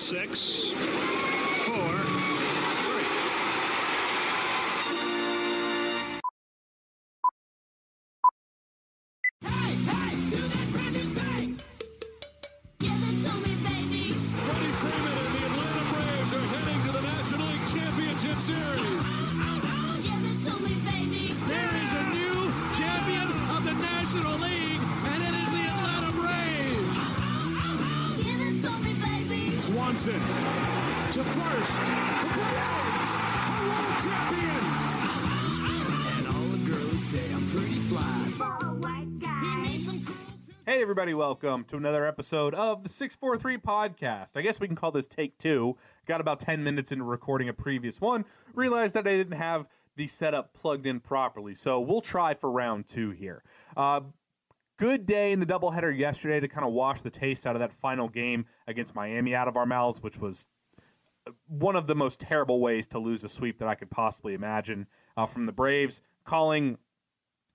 Six, Swanson to first. The world champions. And all the girls say I'm pretty fly. Hey, everybody, welcome to another episode of the 643 podcast. I guess we can call this take two. Got about 10 minutes into recording a previous one, realized that I didn't have the setup plugged in properly, so we'll try for round two here. Uh, good day in the doubleheader yesterday to kind of wash the taste out of that final game against Miami out of our mouths, which was one of the most terrible ways to lose a sweep that I could possibly imagine uh, from the Braves. Calling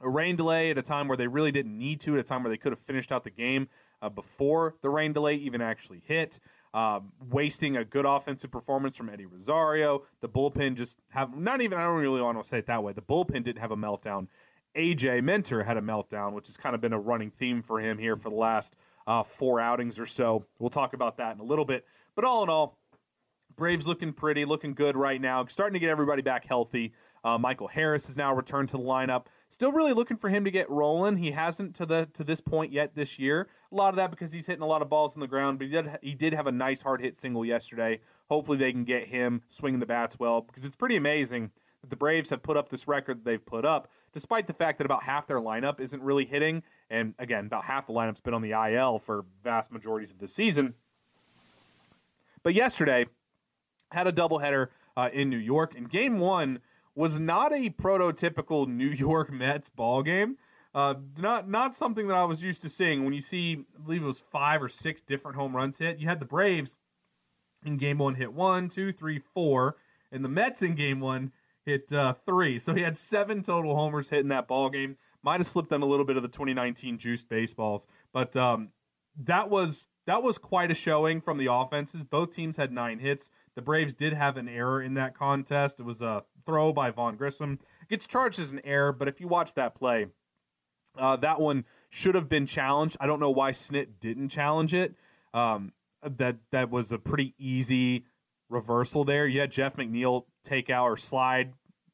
a rain delay at a time where they really didn't need to, at a time where they could have finished out the game uh, before the rain delay even actually hit. Um, wasting a good offensive performance from Eddie Rosario. The bullpen just have not even. I don't really want to say it that way. The bullpen didn't have a meltdown. AJ Minter had a meltdown, which has kind of been a running theme for him here for the last uh, four outings or so. We'll talk about that in a little bit. But all in all, Braves looking pretty, looking good right now. Starting to get everybody back healthy. Uh, Michael Harris has now returned to the lineup. Still really looking for him to get rolling. He hasn't to the to this point yet this year. A lot of that because he's hitting a lot of balls on the ground, but he did he did have a nice hard hit single yesterday. Hopefully they can get him swinging the bats well because it's pretty amazing that the Braves have put up this record that they've put up, despite the fact that about half their lineup isn't really hitting, and again about half the lineup's been on the IL for vast majorities of the season. But yesterday, had a doubleheader uh, in New York, and Game One was not a prototypical New York Mets ball game. Uh, not not something that I was used to seeing. When you see, I believe it was five or six different home runs hit. You had the Braves in Game One hit one, two, three, four, and the Mets in Game One hit uh, three. So he had seven total homers hit in that ball game. Might have slipped on a little bit of the 2019 juiced baseballs, but um, that was that was quite a showing from the offenses. Both teams had nine hits. The Braves did have an error in that contest. It was a throw by Vaughn Grissom. Gets charged as an error, but if you watch that play, uh, that one should have been challenged. I don't know why Snit didn't challenge it. Um, that that was a pretty easy reversal there. Had Jeff McNeil take out or slide,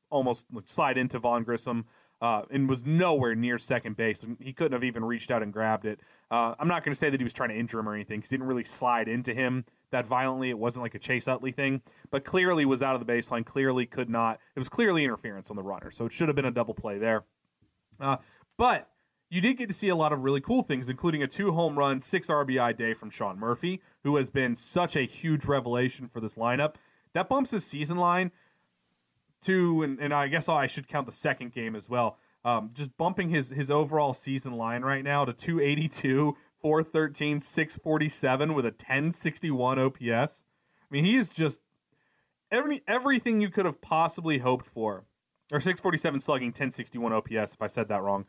almost slide into Vaughn Grissom. Uh, and was nowhere near second base. And he couldn't have even reached out and grabbed it. Uh, I'm not going to say that he was trying to injure him or anything because he didn't really slide into him that violently. It wasn't like a Chase Utley thing, but clearly was out of the baseline. Clearly could not. It was clearly interference on the runner, so it should have been a double play there. Uh, but you did get to see a lot of really cool things, including a two home run, six RBI day from Sean Murphy, who has been such a huge revelation for this lineup. That bumps his season line to, and, and I guess I should count the second game as well. Um, just bumping his his overall season line right now to 282, 413, 647 with a 1061 OPS. I mean, he is just every everything you could have possibly hoped for. Or 647 slugging, 1061 OPS, if I said that wrong.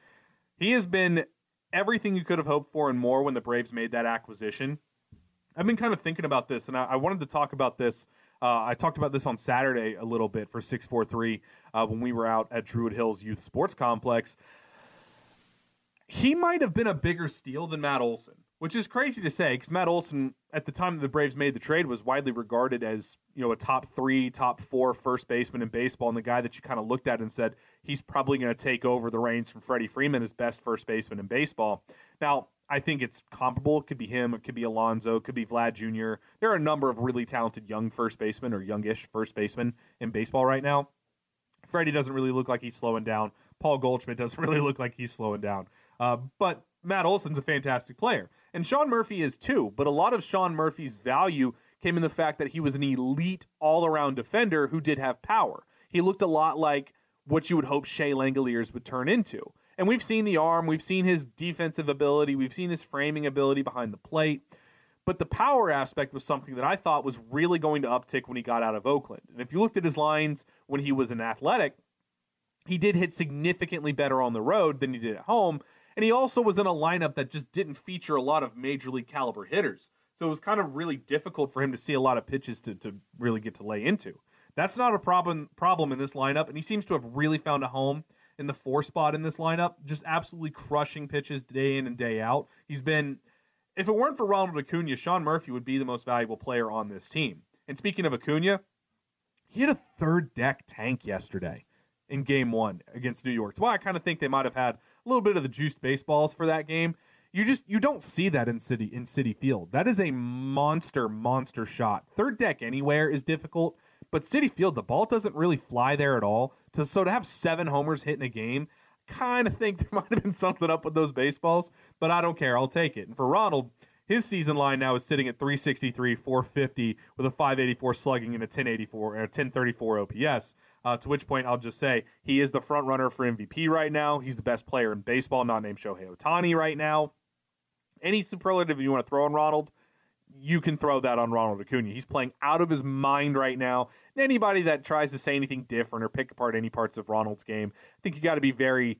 He has been everything you could have hoped for and more when the Braves made that acquisition. I've been kind of thinking about this, and I, I wanted to talk about this. Uh, I talked about this on Saturday a little bit for 643 uh, when we were out at Druid Hills Youth Sports Complex. He might have been a bigger steal than Matt Olson, which is crazy to say because Matt Olson, at the time that the Braves made the trade, was widely regarded as you know a top three, top four first baseman in baseball, and the guy that you kind of looked at and said he's probably going to take over the reins from Freddie Freeman as best first baseman in baseball. Now, I think it's comparable. It could be him. It could be Alonso. It could be Vlad Jr. There are a number of really talented young first basemen or youngish first basemen in baseball right now. Freddie doesn't really look like he's slowing down. Paul Goldschmidt doesn't really look like he's slowing down. Uh, but Matt Olson's a fantastic player, and Sean Murphy is too. But a lot of Sean Murphy's value came in the fact that he was an elite all-around defender who did have power. He looked a lot like what you would hope Shea Langeliers would turn into. And we've seen the arm, we've seen his defensive ability, we've seen his framing ability behind the plate. But the power aspect was something that I thought was really going to uptick when he got out of Oakland. And if you looked at his lines when he was an athletic, he did hit significantly better on the road than he did at home. And he also was in a lineup that just didn't feature a lot of major league caliber hitters. So it was kind of really difficult for him to see a lot of pitches to, to really get to lay into. That's not a problem problem in this lineup, and he seems to have really found a home in the four spot in this lineup, just absolutely crushing pitches day in and day out. He's been if it weren't for Ronald Acuna, Sean Murphy would be the most valuable player on this team. And speaking of Acuna, he had a third deck tank yesterday in game one against New York. That's why I kind of think they might have had a little bit of the juiced baseballs for that game. You just you don't see that in city in Citi Field. That is a monster monster shot. Third deck anywhere is difficult, but Citi Field the ball doesn't really fly there at all. So to have seven homers hit in a game, kind of think there might have been something up with those baseballs, but I don't care. I'll take it. And for Ronald, his season line now is sitting at 363, 450 with a 584 slugging and a 1084 or 1034 OPS. Uh, to which point I'll just say he is the front runner for MVP right now. He's the best player in baseball, not named Shohei Ohtani right now. Any superlative you want to throw on Ronald, you can throw that on Ronald Acuna. He's playing out of his mind right now. And anybody that tries to say anything different or pick apart any parts of Ronald's game, I think you got to be very,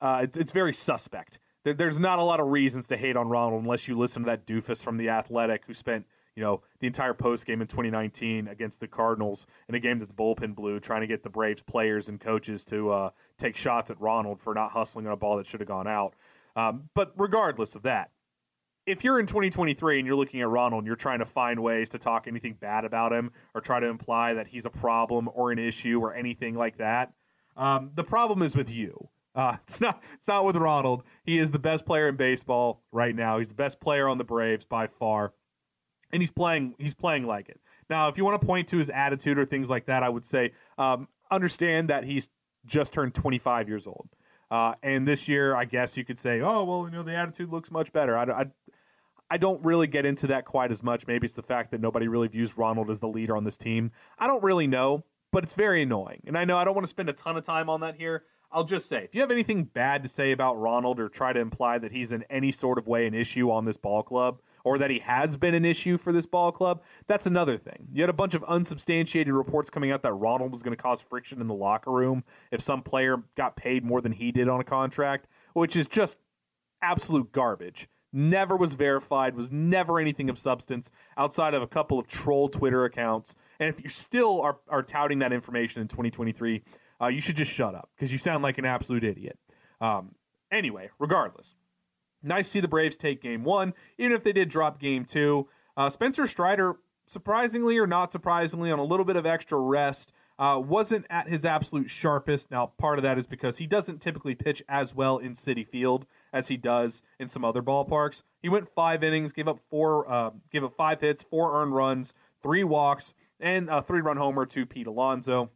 uh, it's, it's, very suspect. There, there's not a lot of reasons to hate on Ronald unless you listen to that doofus from the Athletic who spent you know the entire post game in 2019 against the Cardinals in a game that the bullpen blew, trying to get the Braves players and coaches to uh, take shots at Ronald for not hustling on a ball that should have gone out. Um, but regardless of that, if you're in 2023 and you're looking at Ronald and you're trying to find ways to talk anything bad about him or try to imply that he's a problem or an issue or anything like that, um, the problem is with you. Uh, it's not. It's not with Ronald. He is the best player in baseball right now. He's the best player on the Braves by far, and he's playing. He's playing like it. Now, if you want to point to his attitude or things like that, I would say um, understand that he's just turned 25 years old. Uh, and this year, I guess you could say, oh well, you know, the attitude looks much better. I, I, I don't really get into that quite as much. Maybe it's the fact that nobody really views Ronald as the leader on this team. I don't really know, but it's very annoying. And I know I don't want to spend a ton of time on that here. I'll just say, if you have anything bad to say about Ronald or try to imply that he's in any sort of way an issue on this ball club, or that he has been an issue for this ball club, that's another thing. You had a bunch of unsubstantiated reports coming out that Ronald was going to cause friction in the locker room if some player got paid more than he did on a contract, which is just absolute garbage never was verified, was never anything of substance outside of a couple of troll Twitter accounts. And if you still are, are touting that information in 2023, uh, you should just shut up because you sound like an absolute idiot. Um, anyway, regardless, nice to see the Braves take game one, even if they did drop game two. Uh, Spencer Strider, surprisingly or not surprisingly, on a little bit of extra rest, uh, wasn't at his absolute sharpest. Now, part of that is because he doesn't typically pitch as well in Citi Field as he does in some other ballparks. He went five innings, gave up four, uh, gave up five hits, four earned runs, three walks, and a three-run homer to Pete Alonso.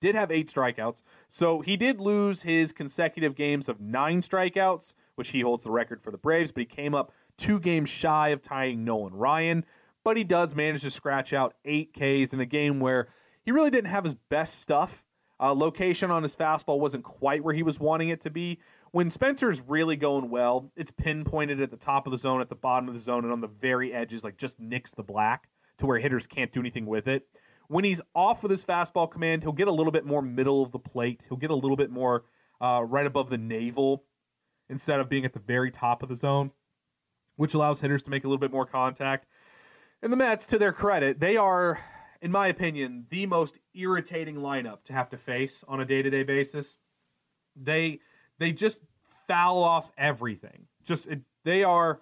Did have eight strikeouts, so he did lose his consecutive games of nine strikeouts, which he holds the record for the Braves. But he came up two games shy of tying Nolan Ryan. But he does manage to scratch out eight Ks in a game where he really didn't have his best stuff. Uh, location on his fastball wasn't quite where he was wanting it to be. When Spencer's really going well, it's pinpointed at the top of the zone, at the bottom of the zone, and on the very edges, like just nicks the black to where hitters can't do anything with it. When he's off with his fastball command, he'll get a little bit more middle of the plate. He'll get a little bit more uh, right above the navel instead of being at the very top of the zone, which allows hitters to make a little bit more contact. And the Mets, to their credit, they are in my opinion, the most irritating lineup to have to face on a day to day basis. They they just foul off everything. Just it, they are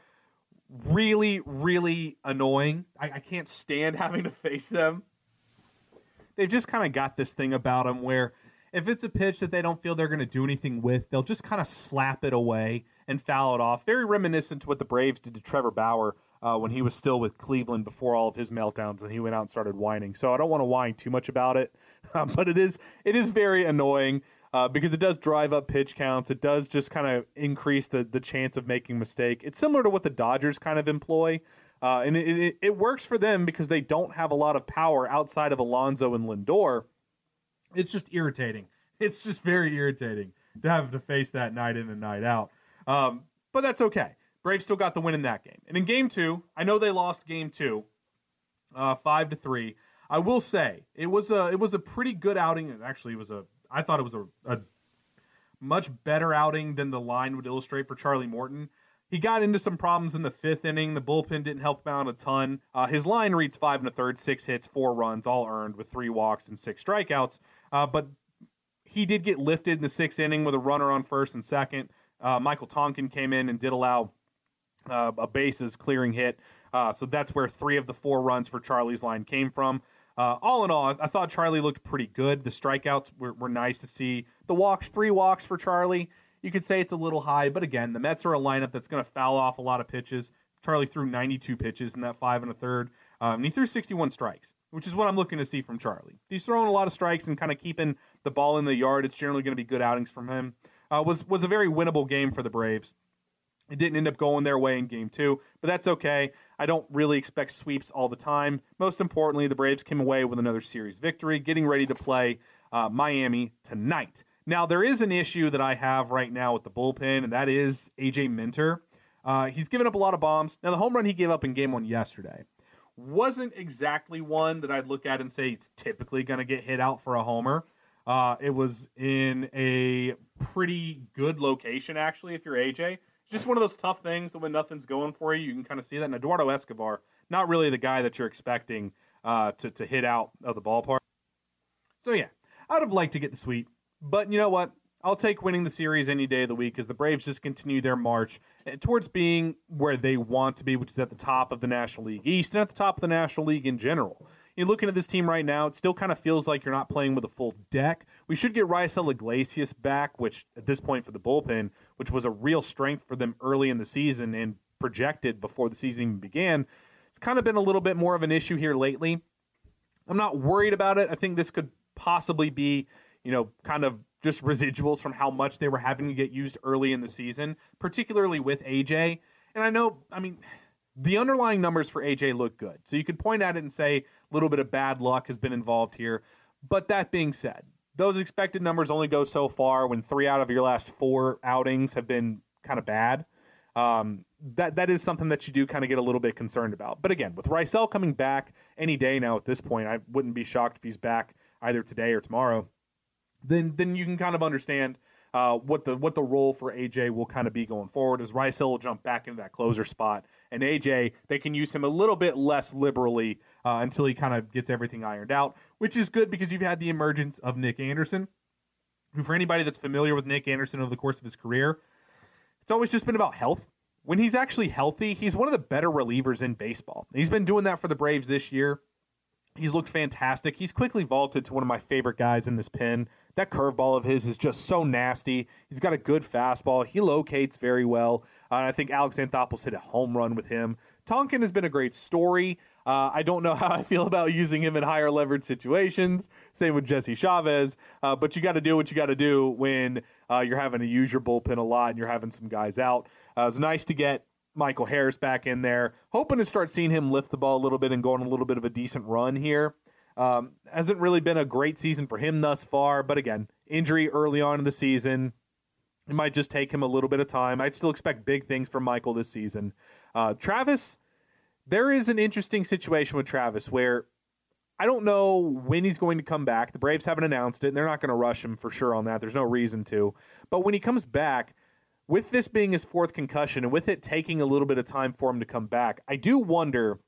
really really annoying. I, I can't stand having to face them. They've just kind of got this thing about them where if it's a pitch that they don't feel they're going to do anything with, they'll just kind of slap it away and foul it off. Very reminiscent to what the Braves did to Trevor Bauer uh, when he was still with Cleveland before all of his meltdowns, and he went out and started whining. So I don't want to whine too much about it, um, but it is it is very annoying. Uh, because it does drive up pitch counts. It does just kind of increase the the chance of making mistake. It's similar to what the Dodgers kind of employ. Uh, and it, it, it works for them because they don't have a lot of power outside of Alonso and Lindor. It's just irritating. It's just very irritating to have to face that night in and night out. Um, but that's okay. Braves still got the win in that game. And in game two, I know they lost game two, uh, five to three. I will say it was a it was a pretty good outing. Actually, it was a I thought it was a, a much better outing than the line would illustrate for Charlie Morton. He got into some problems in the fifth inning. The bullpen didn't help him out a ton. Uh, his line reads five and a third, six hits, four runs, all earned with three walks and six strikeouts. Uh, but he did get lifted in the sixth inning with a runner on first and second. Uh, Michael Tonkin came in and did allow uh, a bases clearing hit. Uh, so that's where three of the four runs for Charlie's line came from. Uh, all in all, I thought Charlie looked pretty good. The strikeouts were, were nice to see. The walks, three walks for Charlie. You could say it's a little high, but again, the Mets are a lineup that's going to foul off a lot of pitches. Charlie threw 92 pitches in that five and a third, um, and he threw 61 strikes, which is what I'm looking to see from Charlie. He's throwing a lot of strikes and kind of keeping the ball in the yard. It's generally going to be good outings from him. Uh, was was a very winnable game for the Braves. It didn't end up going their way in game two, but that's okay. I don't really expect sweeps all the time. Most importantly, the Braves came away with another series victory, getting ready to play uh, Miami tonight. Now, there is an issue that I have right now with the bullpen, and that is AJ Minter. Uh, he's given up a lot of bombs. Now, the home run he gave up in game one yesterday wasn't exactly one that I'd look at and say it's typically going to get hit out for a homer. Uh, it was in a pretty good location, actually, if you're AJ. Just one of those tough things that when nothing's going for you, you can kind of see that. And Eduardo Escobar, not really the guy that you're expecting uh, to, to hit out of the ballpark. So, yeah, I'd have liked to get the sweep. But you know what? I'll take winning the series any day of the week as the Braves just continue their march eh, towards being where they want to be, which is at the top of the National League East and at the top of the National League in general. You're looking at this team right now, it still kind of feels like you're not playing with a full deck. We should get Raisel Iglesias back, which at this point for the bullpen, which was a real strength for them early in the season and projected before the season even began. It's kind of been a little bit more of an issue here lately. I'm not worried about it. I think this could possibly be you know, kind of just residuals from how much they were having to get used early in the season, particularly with AJ. And I know, I mean, the underlying numbers for AJ look good. So you could point at it and say a little bit of bad luck has been involved here. But that being said, those expected numbers only go so far when three out of your last four outings have been kind of bad. Um, that that is something that you do kind of get a little bit concerned about. But again, with Raisel coming back any day now at this point, I wouldn't be shocked if he's back either today or tomorrow then then you can kind of understand uh, what the what the role for AJ will kind of be going forward. As Raisel will jump back into that closer spot, and AJ they can use him a little bit less liberally uh, until he kind of gets everything ironed out, which is good because you've had the emergence of Nick Anderson, who for anybody that's familiar with Nick Anderson over the course of his career, it's always just been about health. When he's actually healthy, he's one of the better relievers in baseball. He's been doing that for the Braves this year. He's looked fantastic. He's quickly vaulted to one of my favorite guys in this pen. That curveball of his is just so nasty. He's got a good fastball. He locates very well. Uh, I think Alex Anthopoulos hit a home run with him. Tonkin has been a great story. Uh, I don't know how I feel about using him in higher leverage situations. Same with Jesse Chavez. Uh, but you got to do what you got to do when uh, you're having to use your bullpen a lot and you're having some guys out. Uh, it's nice to get Michael Harris back in there. Hoping to start seeing him lift the ball a little bit and go on a little bit of a decent run here. Um, hasn't really been a great season for him thus far, but again, injury early on in the season. It might just take him a little bit of time. I'd still expect big things from Michael this season. Uh, Travis, there is an interesting situation with Travis where I don't know when he's going to come back. The Braves haven't announced it, and they're not going to rush him for sure on that. There's no reason to. But when he comes back, with this being his fourth concussion and with it taking a little bit of time for him to come back, I do wonder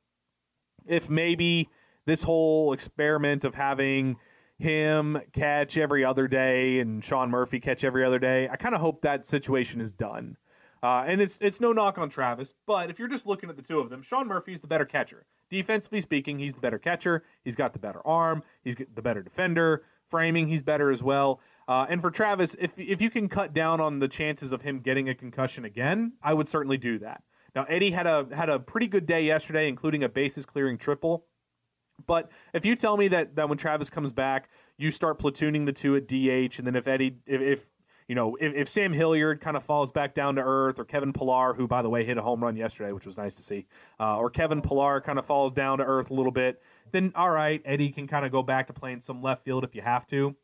if maybe this whole experiment of having him catch every other day and Sean Murphy catch every other day. I kind of hope that situation is done. Uh, and it's it's no knock on Travis, but if you're just looking at the two of them, Sean Murphy's the better catcher. Defensively speaking, he's the better catcher. He's got the better arm. He's the better defender. Framing, he's better as well. Uh, and for Travis, if if you can cut down on the chances of him getting a concussion again, I would certainly do that. Now Eddie had a had a pretty good day yesterday, including a bases clearing triple But if you tell me that, that when Travis comes back, you start platooning the two at DH, and then if Eddie, if, if you know, if, if Sam Hilliard kind of falls back down to earth, or Kevin Pillar, who by the way hit a home run yesterday, which was nice to see, uh, or Kevin Pillar kind of falls down to earth a little bit, then all right, Eddie can kind of go back to playing some left field if you have to.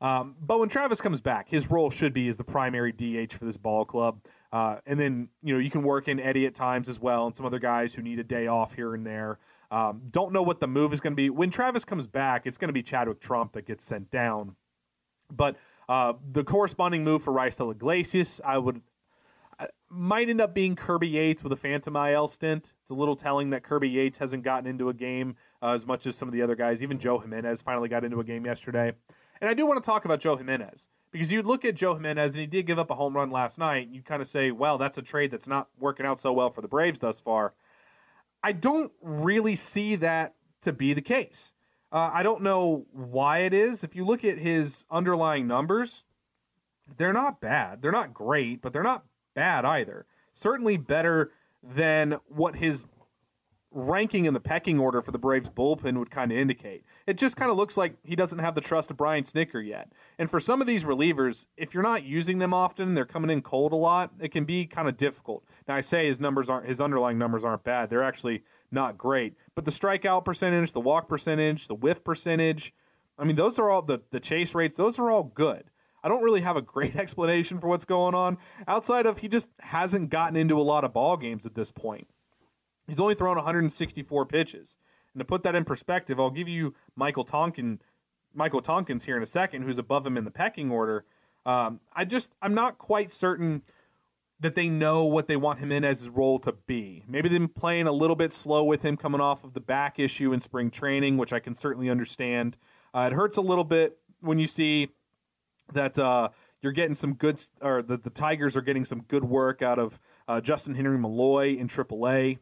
Um, but when Travis comes back, his role should be as the primary DH for this ball club. Uh, and then, you know, you can work in Eddie at times as well and some other guys who need a day off here and there. Um, don't know what the move is going to be. When Travis comes back, it's going to be Chadwick Tromp that gets sent down. But uh, the corresponding move for Raisel Iglesias, I would I, might end up being Kirby Yates with a Phantom IL stint. It's a little telling that Kirby Yates hasn't gotten into a game uh, as much as some of the other guys. Even Joe Jimenez finally got into a game yesterday. And I do want to talk about Joe Jimenez because you look at Joe Jimenez and he did give up a home run last night. And you kind of say, well, that's a trade that's not working out so well for the Braves thus far. I don't really see that to be the case. Uh, I don't know why it is. If you look at his underlying numbers, they're not bad. They're not great, but they're not bad either. Certainly better than what his ranking in the pecking order for the Braves bullpen would kind of indicate. It just kind of looks like he doesn't have the trust of Brian Snitker yet. And for some of these relievers, if you're not using them often, they're coming in cold a lot, it can be kind of difficult. Now I say his numbers aren't his underlying numbers aren't bad. They're actually not great. But the strikeout percentage, the walk percentage, the whiff percentage, I mean those are all the the chase rates, those are all good. I don't really have a great explanation for what's going on outside of he just hasn't gotten into a lot of ball games at this point. He's only thrown 164 pitches. And to put that in perspective, I'll give you Michael Tonkin, Michael Tonkins here in a second, who's above him in the pecking order. Um, I just I'm not quite certain that they know what they want him in as his role to be. Maybe they've been playing a little bit slow with him coming off of the back issue in spring training, which I can certainly understand. Uh, it hurts a little bit when you see that uh, you're getting some good, or the, the Tigers are getting some good work out of uh, Justin Henry Malloy in AAA.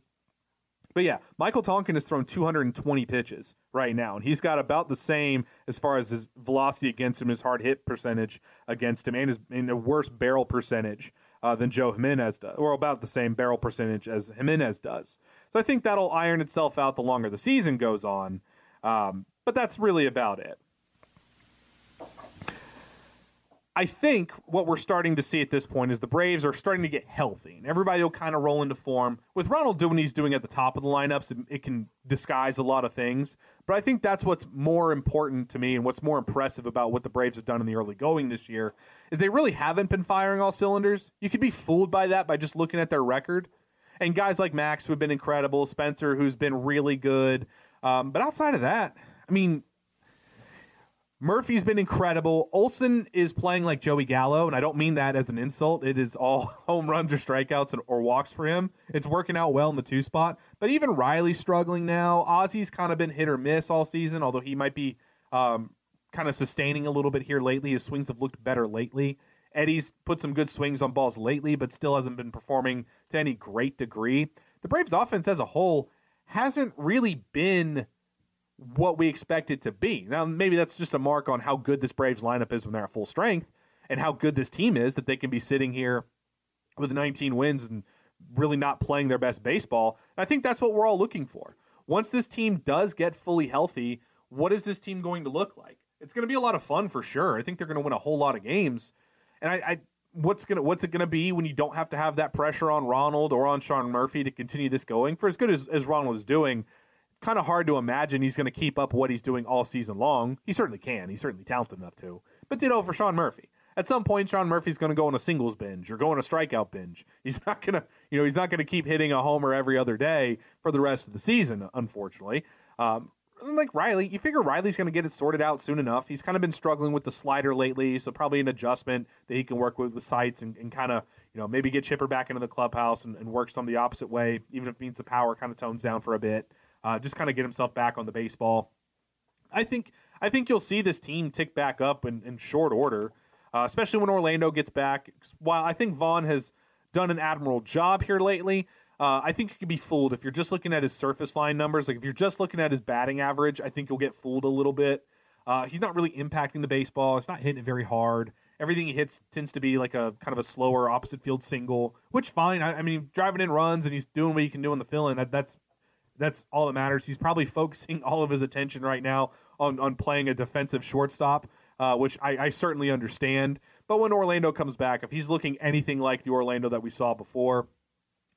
But yeah, Michael Tonkin has thrown 220 pitches right now, and he's got about the same as far as his velocity against him, his hard hit percentage against him, and his and a worse barrel percentage uh, than Joe Jimenez does, or about the same barrel percentage as Jimenez does. So I think that'll iron itself out the longer the season goes on. Um, but that's really about it. I think what we're starting to see at this point is the Braves are starting to get healthy, and everybody will kind of roll into form. With Ronald doing what he's doing at the top of the lineups, it, can disguise a lot of things. But I think that's what's more important to me, and what's more impressive about what the Braves have done in the early going this year is they really haven't been firing all cylinders. You could be fooled by that by just looking at their record. And guys like Max, who have been incredible, Spencer, who's been really good. Um, but outside of that, I mean, Murphy's been incredible. Olson is playing like Joey Gallo, and I don't mean that as an insult. It is all home runs or strikeouts or walks for him. It's working out well in the two spot. But even Riley's struggling now. Ozzy's kind of been hit or miss all season, although he might be um, kind of sustaining a little bit here lately. His swings have looked better lately. Eddie's put some good swings on balls lately, but still hasn't been performing to any great degree. The Braves' offense as a whole hasn't really been what we expect it to be. Now, maybe that's just a mark on how good this Braves lineup is when they're at full strength and how good this team is that they can be sitting here with 19 wins and really not playing their best baseball. And I think that's what we're all looking for. Once this team does get fully healthy, what is this team going to look like? It's going to be a lot of fun for sure. I think they're going to win a whole lot of games. And I, I what's gonna what's it gonna be when you don't have to have that pressure on Ronald or on Sean Murphy to continue this going? For as good as, as Ronald is doing, kind of hard to imagine he's going to keep up what he's doing all season long. He certainly can. He's certainly talented enough to. But ditto for Sean Murphy. At some point, Sean Murphy's going to go on a singles binge or go on a strikeout binge. He's not going to, you know, he's not going to keep hitting a homer every other day for the rest of the season. Unfortunately, um, like Riley, you figure Riley's going to get it sorted out soon enough. He's kind of been struggling with the slider lately, so probably an adjustment that he can work with with sights and, and kind of, you know, maybe get Chipper back into the clubhouse and, and work some the opposite way, even if it means the power kind of tones down for a bit uh, just kind of get himself back on the baseball. I think I think you'll see this team tick back up in, in short order, uh, especially when Orlando gets back. While I think Vaughn has done an admirable job here lately, uh, I think you could be fooled if you're just looking at his surface line numbers. Like if you're just looking at his batting average, I think you'll get fooled a little bit. Uh, he's not really impacting the baseball. It's not hitting it very hard. Everything he hits tends to be like a kind of a slower opposite field single, which fine. I, I mean, driving in runs and he's doing what he can do in the fill in. That, that's That's all that matters. He's probably focusing all of his attention right now on, on playing a defensive shortstop, uh, which I, I certainly understand. But when Orlando comes back, if he's looking anything like the Orlando that we saw before,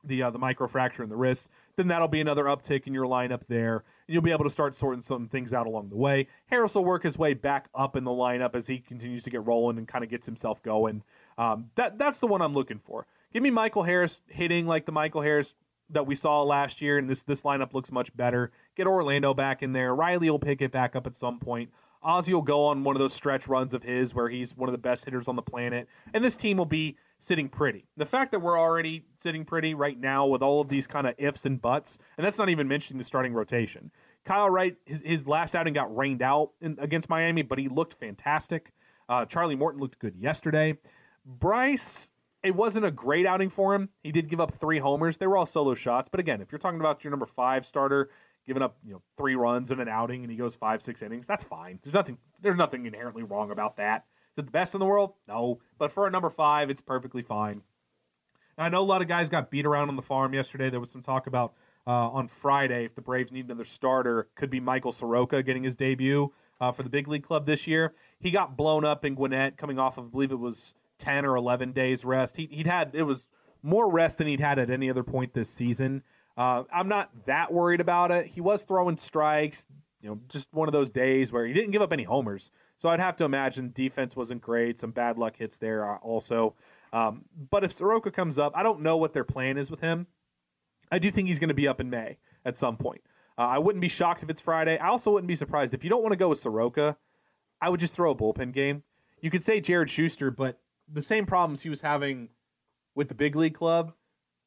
the uh, the microfracture in the wrist, then that'll be another uptick in your lineup there. And you'll be able to start sorting some things out along the way. Harris will work his way back up in the lineup as he continues to get rolling and kind of gets himself going. Um, that that's the one I'm looking for. Give me Michael Harris hitting like the Michael Harris that we saw last year, and this this lineup looks much better. Get Orlando back in there. Riley will pick it back up at some point. Ozzy will go on one of those stretch runs of his where he's one of the best hitters on the planet, and this team will be sitting pretty. The fact that we're already sitting pretty right now with all of these kind of ifs and buts, and that's not even mentioning the starting rotation. Kyle Wright, his, his last outing got rained out in, against Miami, but he looked fantastic. Uh, Charlie Morton looked good yesterday. Bryce, it wasn't a great outing for him. He did give up three homers. They were all solo shots. But again, if you're talking about your number five starter giving up you know three runs in an outing and he goes five six innings, that's fine. There's nothing there's nothing inherently wrong about that. Is it the best in the world? No. But for a number five, it's perfectly fine. Now, I know a lot of guys got beat around on the farm yesterday. There was some talk about uh, on Friday if the Braves need another starter, could be Michael Soroka getting his debut uh, for the big league club this year. He got blown up in Gwinnett, coming off of I believe it was ten or eleven days rest. He, would had it was more rest than he'd had at any other point this season. Uh, I'm not that worried about it. He was throwing strikes, you know, just one of those days where he didn't give up any homers. So I'd have to imagine defense wasn't great. Some bad luck hits there uh, also. Um, but if Soroka comes up, I don't know what their plan is with him. I do think he's going to be up in May at some point. Uh, I wouldn't be shocked if it's Friday. I also wouldn't be surprised if you don't want to go with Soroka. I would just throw a bullpen game. You could say Jared Schuster, but the same problems he was having with the big league club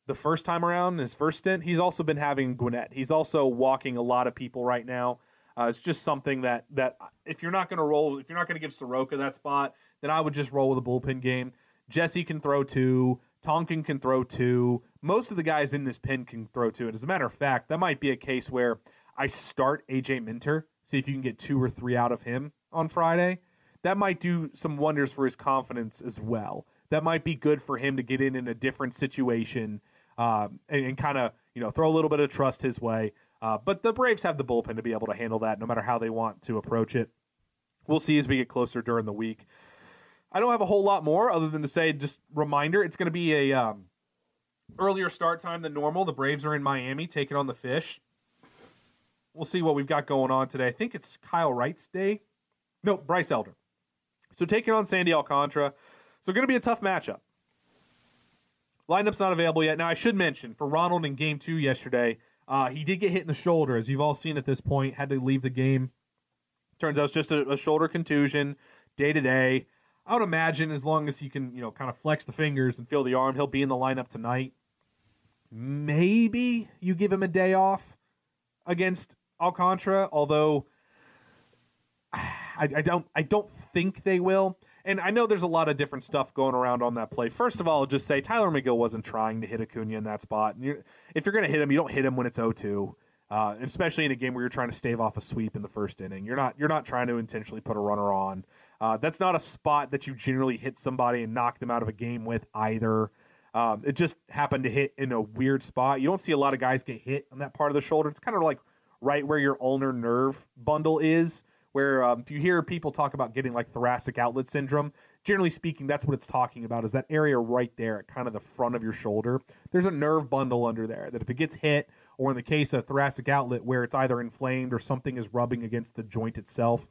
the first time around, his first stint, he's also been having Gwinnett. He's also walking a lot of people right now. Uh, it's just something that that if you're not going to roll, if you're not going to give Soroka that spot, then I would just roll with a bullpen game. Jesse can throw two. Tonkin can throw two. Most of the guys in this pin can throw two. And as a matter of fact, that might be a case where I start AJ Minter, see if you can get two or three out of him on Friday that might do some wonders for his confidence as well. That might be good for him to get in in a different situation um, and, and kind of you know throw a little bit of trust his way. Uh, but the Braves have the bullpen to be able to handle that, no matter how they want to approach it. We'll see as we get closer during the week. I don't have a whole lot more other than to say, just reminder, it's going to be a um, earlier start time than normal. The Braves are in Miami taking on the Fish. We'll see what we've got going on today. I think it's Kyle Wright's day. No, Bryce Elder. So taking on Sandy Alcantara. So going to be a tough matchup. Lineup's not available yet. Now I should mention for Ronald in Game Two yesterday, uh, he did get hit in the shoulder, as you've all seen at this point. Had to leave the game. Turns out it's just a, a shoulder contusion, day to day. I would imagine as long as he can, you know, kind of flex the fingers and feel the arm, he'll be in the lineup tonight. Maybe you give him a day off against Alcantara, although I, I don't I don't think they will. And I know there's a lot of different stuff going around on that play. First of all, I'll just say Tylor Megill wasn't trying to hit Acuna in that spot. You're, if you're going to hit him, you don't hit him when it's 0-2. Uh, especially in a game where you're trying to stave off a sweep in the first inning. You're not you're not trying to intentionally put a runner on. Uh, that's not a spot that you generally hit somebody and knock them out of a game with either. Um, it just happened to hit in a weird spot. You don't see a lot of guys get hit on that part of the shoulder. It's kind of like right where your ulnar nerve bundle is where um, if you hear people talk about getting like thoracic outlet syndrome, generally speaking, that's what it's talking about is that area right there at kind of the front of your shoulder. There's a nerve bundle under there that if it gets hit, or in the case of thoracic outlet where it's either inflamed or something is rubbing against the joint itself,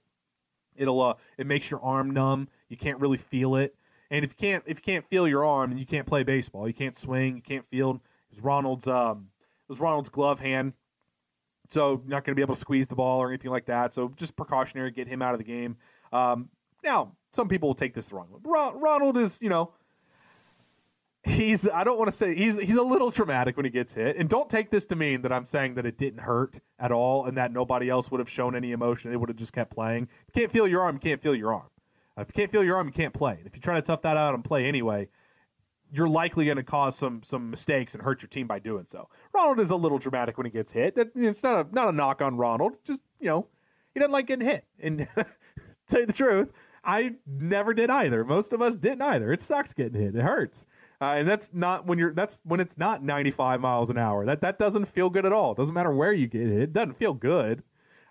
it'll uh, it makes your arm numb. You can't really feel it. And if you can't if you can't feel your arm, and you can't play baseball. You can't swing. You can't feel. It was Ronald's um, it was Ronald's glove hand so not going to be able to squeeze the ball or anything like that. So just precautionary, get him out of the game. Um, now, some people will take this the wrong way. Ronald is, you know, he's I don't want to say he's he's a little traumatic when he gets hit. And don't take this to mean that I'm saying that it didn't hurt at all and that nobody else would have shown any emotion. They would have just kept playing. You can't feel your arm, you can't feel your arm. If you can't feel your arm, you can't play. And if you try to tough that out and play anyway, you're likely going to cause some some mistakes and hurt your team by doing so. Ronald is a little dramatic when he gets hit. It's not a not a knock on Ronald. Just you know, he doesn't like getting hit. And tell you the truth, I never did either. Most of us didn't either. It sucks getting hit. It hurts. Uh, and that's not when you're that's when it's not 95 miles an hour. That that doesn't feel good at all. It doesn't matter where you get hit. It doesn't feel good.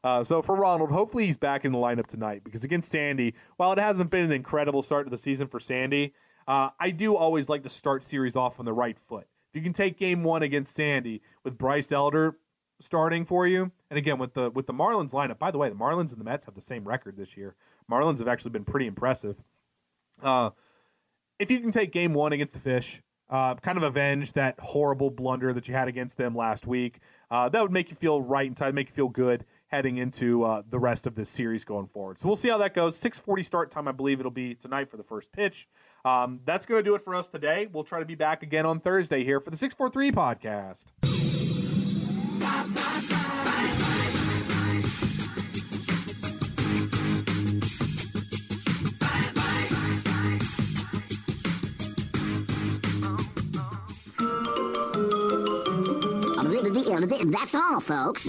Uh, so for Ronald, hopefully he's back in the lineup tonight because against Sandy, while it hasn't been an incredible start to the season for Sandy, uh, I do always like to start series off on the right foot. If you can take game one against Sandy with Bryce Elder starting for you, and again with the with the Marlins lineup. By the way, the Marlins and the Mets have the same record this year. Marlins have actually been pretty impressive. Uh, if you can take game one against the Fish, uh, kind of avenge that horrible blunder that you had against them last week, uh, that would make you feel right and make you feel good heading into uh, the rest of this series going forward. So we'll see how that goes. 6:40 start time, I believe it'll be tonight for the first pitch. Um, that's going to do it for us today. We'll try to be back again on Thursday here for the 643 podcast. That's all, folks.